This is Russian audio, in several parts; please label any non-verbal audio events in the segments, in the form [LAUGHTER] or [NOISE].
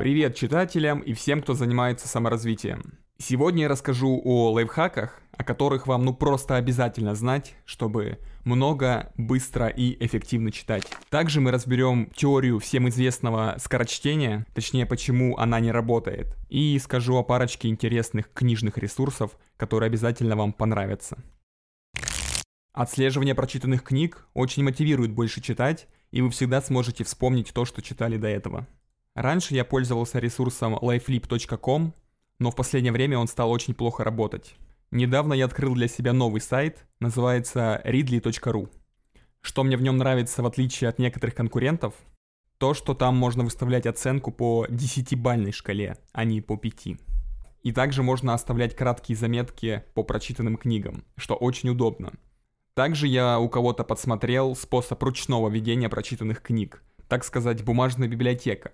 Привет читателям и всем, кто занимается саморазвитием. Сегодня я расскажу о лайфхаках, о которых вам ну просто обязательно знать, чтобы много, быстро и эффективно читать. Также мы разберем теорию всем известного скорочтения, точнее почему она не работает, и скажу о парочке интересных книжных ресурсов, которые обязательно вам понравятся. Отслеживание прочитанных книг очень мотивирует больше читать, и вы всегда сможете вспомнить то, что читали до этого. Раньше я пользовался ресурсом lifelip.com, но в последнее время он стал очень плохо работать. Недавно я открыл для себя новый сайт, называется readly.ru. Что мне в нем нравится в отличие от некоторых конкурентов, то, что там можно выставлять оценку по 10-бальной шкале, а не по 5. И также можно оставлять краткие заметки по прочитанным книгам, что очень удобно. Также я у кого-то подсмотрел способ ручного ведения прочитанных книг, так сказать, бумажная библиотека.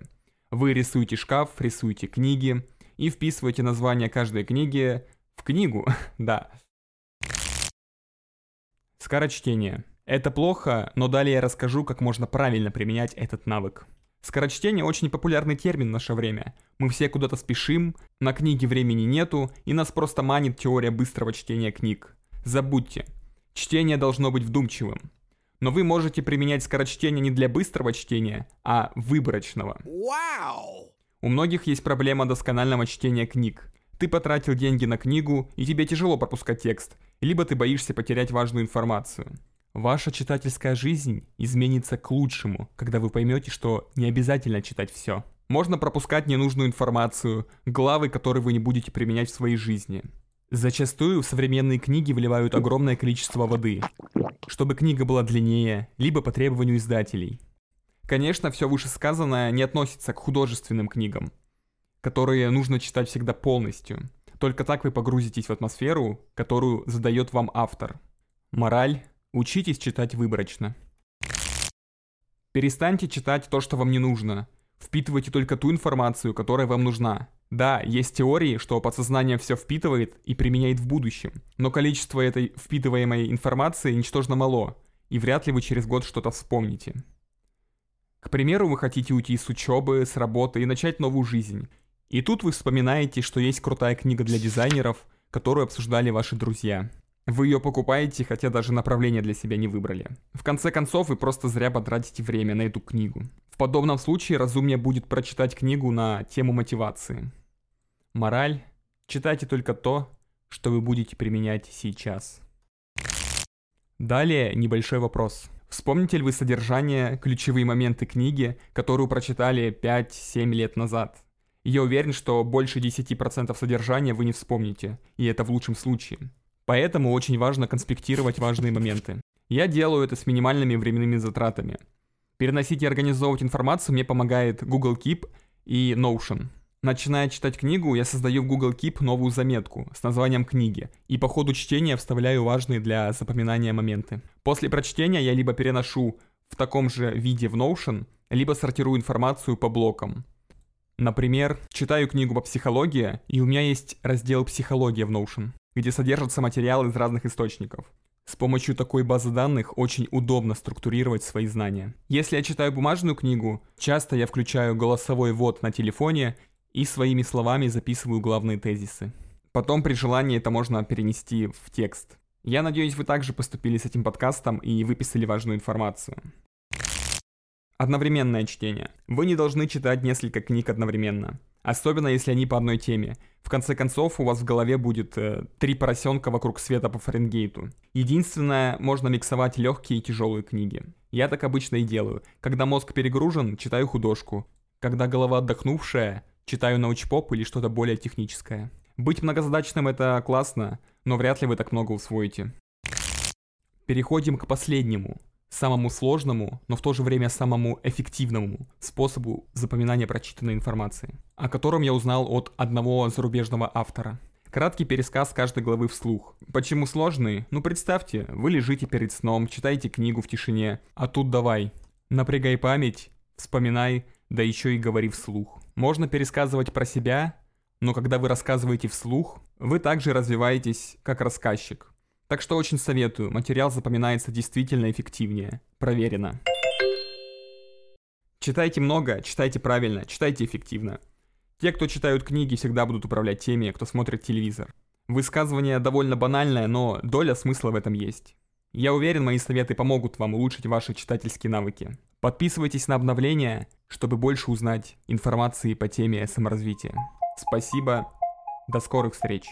Вы рисуете шкаф, рисуете книги и вписываете название каждой книги в книгу, [LAUGHS] да. Скорочтение. Это плохо, но далее я расскажу, как можно правильно применять этот навык. Скорочтение очень популярный термин в наше время. Мы все куда-то спешим, на книги времени нету, и нас просто манит теория быстрого чтения книг. Забудьте, Чтение должно быть вдумчивым. Но вы можете применять скорочтение не для быстрого чтения, а выборочного. Вау! У многих есть проблема досконального чтения книг. Ты потратил деньги на книгу, и тебе тяжело пропускать текст, либо ты боишься потерять важную информацию. Ваша читательская жизнь изменится к лучшему, когда вы поймете, что не обязательно читать все. Можно пропускать ненужную информацию, главы, которые вы не будете применять в своей жизни. Зачастую в современные книги вливают огромное количество воды, чтобы книга была длиннее, либо по требованию издателей. Конечно, все вышесказанное не относится к художественным книгам, которые нужно читать всегда полностью. Только так вы погрузитесь в атмосферу, которую задает вам автор. Мораль – учитесь читать выборочно. Перестаньте читать то, что вам не нужно. Впитывайте только ту информацию, которая вам нужна – да, есть теории, что подсознание все впитывает и применяет в будущем, но количество этой впитываемой информации ничтожно мало, и вряд ли вы через год что-то вспомните. К примеру, вы хотите уйти с учебы, с работы и начать новую жизнь. И тут вы вспоминаете, что есть крутая книга для дизайнеров, которую обсуждали ваши друзья. Вы ее покупаете, хотя даже направление для себя не выбрали. В конце концов, вы просто зря потратите время на эту книгу. В подобном случае разумнее будет прочитать книгу на тему мотивации. Мораль – читайте только то, что вы будете применять сейчас. Далее небольшой вопрос. Вспомните ли вы содержание, ключевые моменты книги, которую прочитали 5-7 лет назад? Я уверен, что больше 10% содержания вы не вспомните, и это в лучшем случае. Поэтому очень важно конспектировать важные моменты. Я делаю это с минимальными временными затратами – Переносить и организовывать информацию мне помогает Google Keep и Notion. Начиная читать книгу, я создаю в Google Keep новую заметку с названием книги и по ходу чтения вставляю важные для запоминания моменты. После прочтения я либо переношу в таком же виде в Notion, либо сортирую информацию по блокам. Например, читаю книгу по психологии, и у меня есть раздел «Психология» в Notion, где содержатся материалы из разных источников. С помощью такой базы данных очень удобно структурировать свои знания. Если я читаю бумажную книгу, часто я включаю голосовой ввод на телефоне и своими словами записываю главные тезисы. Потом при желании это можно перенести в текст. Я надеюсь, вы также поступили с этим подкастом и выписали важную информацию. Одновременное чтение. Вы не должны читать несколько книг одновременно. Особенно если они по одной теме. В конце концов, у вас в голове будет э, три поросенка вокруг света по Фаренгейту. Единственное, можно миксовать легкие и тяжелые книги. Я так обычно и делаю. Когда мозг перегружен, читаю художку. Когда голова отдохнувшая, читаю научпоп или что-то более техническое. Быть многозадачным это классно, но вряд ли вы так много усвоите. Переходим к последнему самому сложному, но в то же время самому эффективному способу запоминания прочитанной информации, о котором я узнал от одного зарубежного автора. Краткий пересказ каждой главы вслух. Почему сложный? Ну представьте, вы лежите перед сном, читаете книгу в тишине, а тут давай. Напрягай память, вспоминай, да еще и говори вслух. Можно пересказывать про себя, но когда вы рассказываете вслух, вы также развиваетесь как рассказчик. Так что очень советую, материал запоминается действительно эффективнее. Проверено. Читайте много, читайте правильно, читайте эффективно. Те, кто читают книги, всегда будут управлять теми, кто смотрит телевизор. Высказывание довольно банальное, но доля смысла в этом есть. Я уверен, мои советы помогут вам улучшить ваши читательские навыки. Подписывайтесь на обновления, чтобы больше узнать информации по теме саморазвития. Спасибо, до скорых встреч.